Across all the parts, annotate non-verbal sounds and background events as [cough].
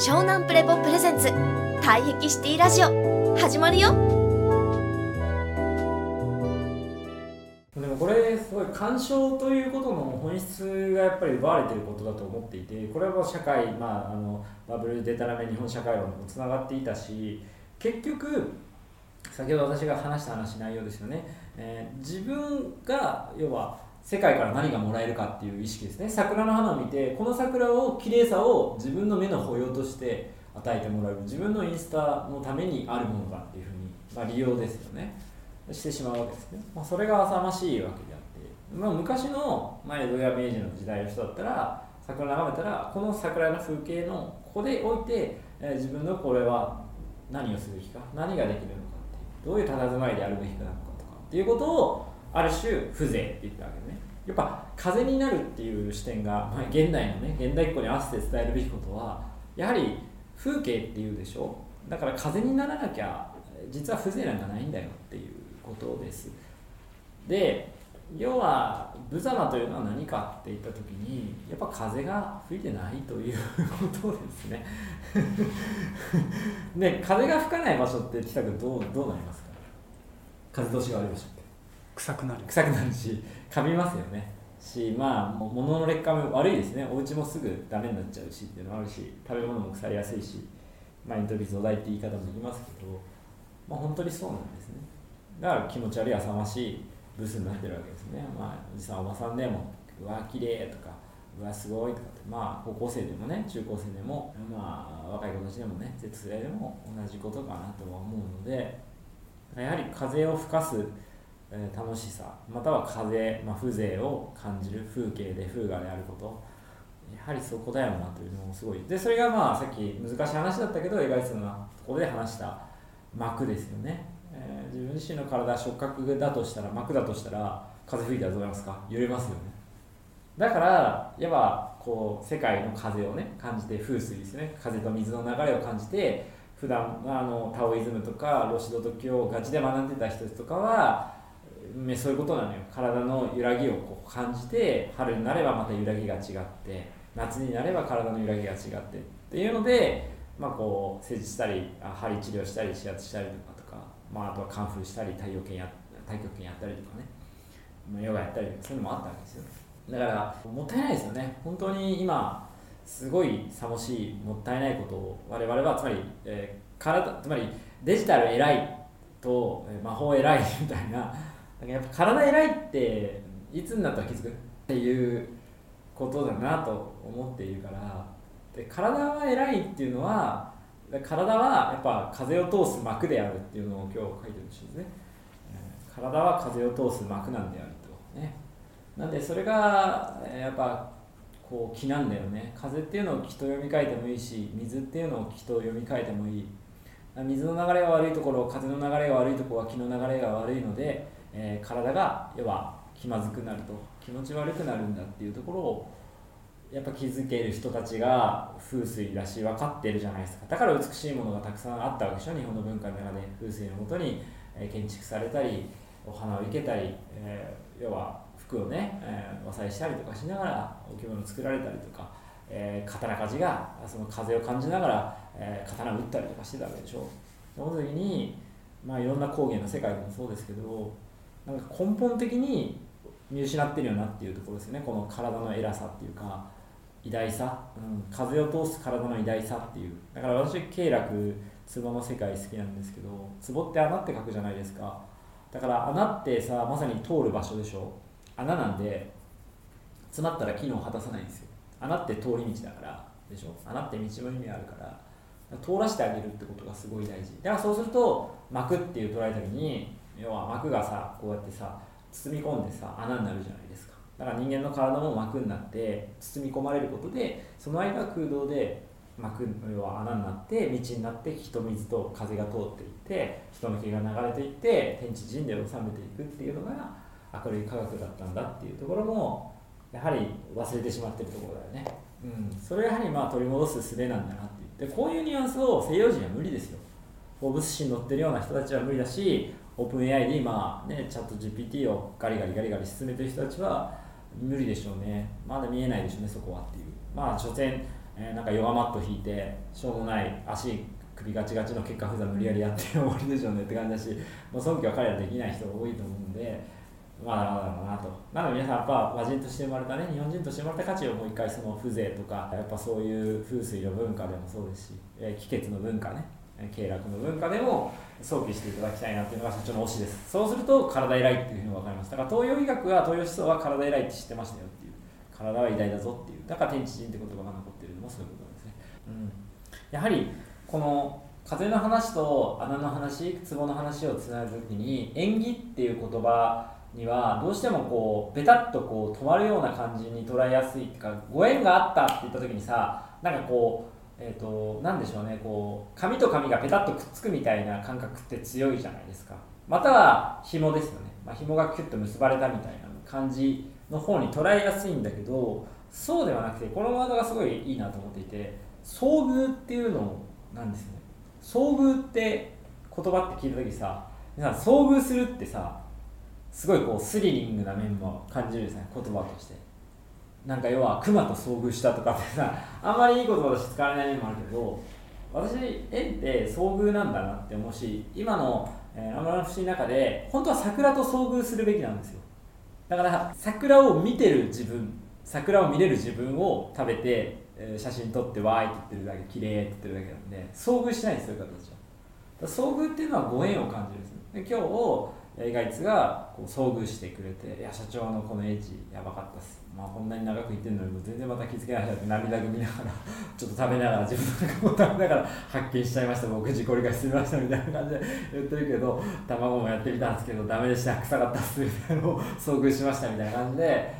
湘南プレポプレゼンツ。退癖シティラジオ。始まるよ。でもこれすごい干渉ということの本質がやっぱり奪われてることだと思っていてこれはも社会、まあ、あのバブルでたらめ日本社会論もつながっていたし結局先ほど私が話した話内容ですよね、えー自分が要は世界から何がもらえるかっていう意識ですね。桜の花を見てこの桜を綺麗さを自分の目の保養として与えてもらう。自分のインスタのためにあるものだっていうふうに、まあ、利用ですよね。してしまうわけですね、まあ、それが浅ましいわけであって、まあ、昔の、まあ、江戸や明治の時代の人だったら桜を眺めたらこの桜の風景のここで置いて、えー自分のこれは何をすべきか何ができるのかっていうどういう佇まいであるべきかなのかとかっていうことをある種風情って言ったわけね。やっぱ風になるっていう視点が、まあ、現代のね現代っ子に合わせて伝えるべきことはやはり風景っていうでしょ。だから風にならなきゃ実は風情なんかないんだよっていうことです。で要は無様というのは何かって言った時にやっぱ風が吹いてないということですね。で [laughs] 風が吹かない場所って北君どうどうなりますか？風通しが悪い場所。って臭くなる。臭くなるしカビますよね。しまあ物の劣化も悪いですね。お家もすぐダメになっちゃうしっていうのもあるし食べ物も腐りやすいしまイントリ増大って言い方もできますけどまあ本当にそうなんですね。だから気持ち悪い浅ましいブスになってるわけですね。まあおじさんおばさんでもうわ綺麗とかうわすごいとかってまあ高校生でもね中高生でもまあ若い子たちでもね Z 世でも同じことかなとは思うのでやはり風を吹かす楽しさまたは風、まあ、風情を感じる風景で風雅であること。やはりそこだよなというのもすごい。でそれがまあさっき難しい話だったけど描いてたのはここで話した膜ですよね、えー自分自身の体触覚だとしたら膜だとしたら風吹いたらどうなりますか？揺れますよね。だからいわばこう世界の風をね感じて風水ですね。風と水の流れを感じて普段あのタオイズムとかロシド時をガチで学んでた人とかはねそういうことなのよ。体の揺らぎをこう感じて春になればまた揺らぎが違って夏になれば体の揺らぎが違ってっていうので、まあ、こう施術したり針治療したり指圧したりとかとか、まあ、あとはカンフーしたり太陽拳や太極拳やったりとかね、ヨガやったりとかそういうのもあったわけですよ。だからもったいないですよね。本当に今すごいさもしいもったいないことを我々はつまり、えー体つまりデジタル偉いと魔法偉いみたいなだからやっぱ体偉いっていつになったら気づくっていうことだなと思っているからで体は偉いっていうのは体はやっぱ風を通す膜であるっていうのを今日書いてほしいですね、体は風を通す膜なんであるとね。なんでそれがやっぱこう気なんだよね。風っていうのを気と読み替えてもいいし水っていうのを気と読み替えてもいい。水の流れが悪いところ風の流れが悪いところは気の流れが悪いので、えー体が要は気まずくなると気持ち悪くなるんだっていうところをやっぱ気づける人たちが風水だし分かってるじゃないですか。だから美しいものがたくさんあったわけでしょ。日本の文化の中で風水のもとに、建築されたりお花を生けたり、えー要は服をね、えー和裁したりとかしながらお着物作られたりとか、えー刀鍛冶がその風を感じながら、えー刀を打ったりとかしてたわけでしょ。その時に、まあ、いろんな工芸の世界でもそうですけどなんか根本的に見失ってるよなっていうところですよね。この体の偉さっていうか偉大さ、うん、風を通す体の偉大さっていう。だから私経絡壺の世界好きなんですけど壺って穴って書くじゃないですか。だから穴ってさまさに通る場所でしょ。穴なんで詰まったら機能を果たさないんですよ。穴って通り道だからでしょ。穴って道の意味あるから。通らせてあげるってことがすごい大事。だからそうすると膜っていう捉えた時に要は膜がさこうやってさ包み込んでさ穴になるじゃないですか。だから人間の体も膜になって包み込まれることでその間空洞で膜の要は穴になって道になって火と水と風が通っていって人の気が流れていって天地人で収めていくっていうのが明るい科学だったんだっていうところもやはり忘れてしまってるところだよね、うん、それがやはりまあ取り戻す術なんだなっていう。でこういうニュアンスを西洋人は無理ですよ。フォーブス誌に載ってるような人たちは無理だしオープン AI で今ねチャット GPT をガリガリガリガリ進めてる人たちは無理でしょうね。まだ見えないでしょうねそこはっていう。まあ所詮、えーなんかヨガマット引いてしょうもない足首ガチガチの結果不座無理やりやって終わりでしょうねって感じだしもう尊敬は彼らできない人が多いと思うんでまだまだだなと。なので皆さんやっぱ和人として生まれたね日本人として生まれた価値をもう一回その風情とかやっぱそういう風水の文化でもそうですし、えー、気血の文化ね。経絡の文化でも想起していただきたいなっていうのが社長の推しです。そうすると体偉いっていうふうに分かりますだから東洋医学は東洋思想は体偉いって知ってましたよっていう体は偉大だぞっていう。だから天地人って言葉が残ってるのもそういうことなんですね、うん、やはりこの風の話と穴の話壺の話をつなぐ時に縁起っていう言葉にはどうしてもこうベタッとこう止まるような感じに捉えやすいっていうかご縁があったって言った時にさなんかこうえー、となんでしょうねこう紙と紙がペタッとくっつくみたいな感覚って強いじゃないですか。または紐ですよね、まあ、紐がキュッと結ばれたみたいな感じの方に捉えやすいんだけどそうではなくてこのワードがすごいいいなと思っていて遭遇っていうのなんですよね。遭遇って言葉って聞いた時さ皆さん遭遇するってさすごいこうスリリングな面も感じるんですね言葉として。なんか要は熊と遭遇したとかってさ [laughs] あんまりいい言葉として使われない面もあるけど私縁って遭遇なんだなって思うし今の「えー、アマラの不思議」の中で本当は桜と遭遇するべきなんですよ。だから桜を見てる自分桜を見れる自分を食べて、えー写真撮ってわーいって言ってるだけ綺麗って言ってるだけなんで遭遇しないんですよそういう形は。遭遇っていうのはご縁を感じるんですよ。で今日えーガイツがこう遭遇してくれて「いや社長のこのエッジやばかったっす」まあこんなに長く言ってるのにも全然また気づけないなって涙ぐみながらちょっと食べながら自分の中を食べながら発見しちゃいました。僕自己理解してみましたみたいな感じで言ってるけど卵もやってみたんですけどダメでした。臭かったっすみたいなのを遭遇しましたみたいな感じで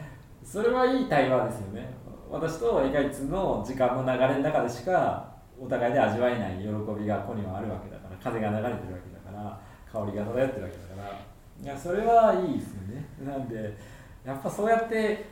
それはいい対話ですよね。私とエガイツの時間の流れの中でしかお互いで味わえない喜びがここにはあるわけだから風が流れてるわけだから香りが漂ってるわけだからいやそれはいいですよね。なんでやっぱそうやって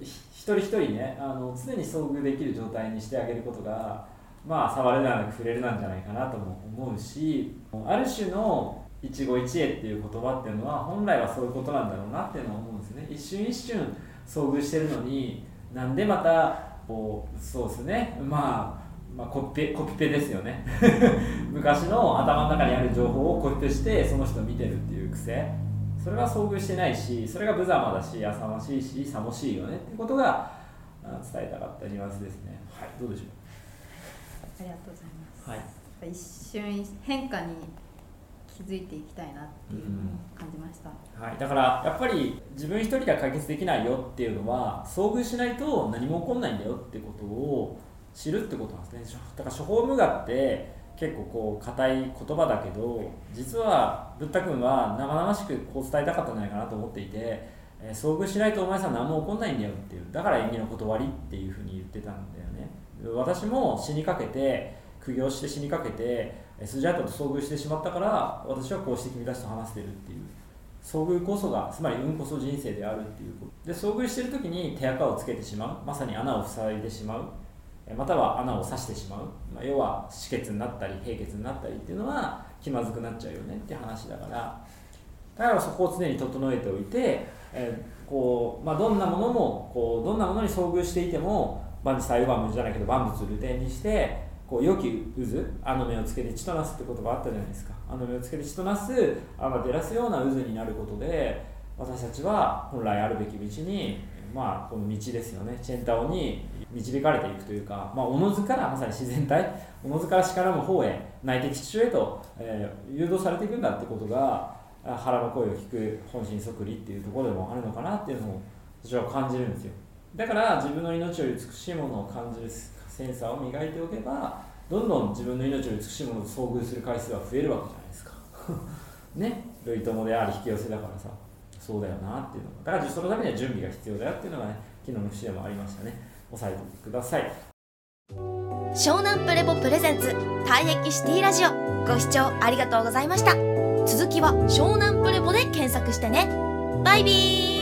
一人一人ねあの常に遭遇できる状態にしてあげることがまあ触れなく触れるなんじゃないかなとも思うしある種の一期一会っていう言葉っていうのは本来はそういうことなんだろうなっていうのは思うんですね。一瞬一瞬遭遇してるのになんでまたこうそうですね。まあまあ、コピペコピペですよね。[laughs] 昔の頭の中にある情報をコピペしてその人を見てるっていう癖。それは遭遇してないしそれが無様だし浅ましいしさもしいよねってことがあ伝えたかったニュアンスですね。はいどうでしょありがとうございます。うはい。一瞬変化に気づいていきたいなっていうのを感じました。はい、だからやっぱり自分一人では解決できないよっていうのは遭遇しないと何も起こんないんだよってことを知るってことなんですね。だから処方無我って結構こう硬い言葉だけど実はブッダ君は生々しくこう伝えたかったんじゃないかなと思っていて、えー遭遇しないとお前さん何も起こんないんだよっていうだから縁起の断りっていうふうに言ってたんだよね。私も死にかけて苦行して死にかけてスジャータと遭遇してしまったから私はこうして君たちと話してるっていう。遭遇こそがつまり運こそ人生であるっていうこと。で遭遇してる時に手垢をつけてしまう。まさに穴を塞いでしまう。または穴を刺してしまう、まあ、要は止血になったり閉血になったりっていうのは気まずくなっちゃうよねって話だから。だからそこを常に整えておいて、えーこうまあ、どんなものもこうどんなものに遭遇していても万事最後万物じゃないけど万物流転にしてこう良き渦あの目をつけて血となすって言葉あったじゃないですか。あの目をつけて血となすあま照らすような渦になることで私たちは本来あるべき道にまあこの道ですよね。チェンタオに導かれていくというか、まあ、おのずからまさに自然体おのずからしからむ方へ内的地中へと、えー誘導されていくんだってことが腹の声を聞く本心即理っていうところでもあるのかなっていうのを私は感じるんですよ。だから自分の命より美しいものを感じるセンサーを磨いておけばどんどん自分の命より美しいものと遭遇する回数は増えるわけじゃないですか。[laughs] ね。類友であり引き寄せだからさ。そうだよなっていうのがだからそのためには準備が必要だよっていうのがね昨日の節でもありましたね。押さえておいてください。湘南プレボプレゼンツ退役シティラジオ。ご視聴ありがとうございました。続きは湘南プレボで検索してね。バイビー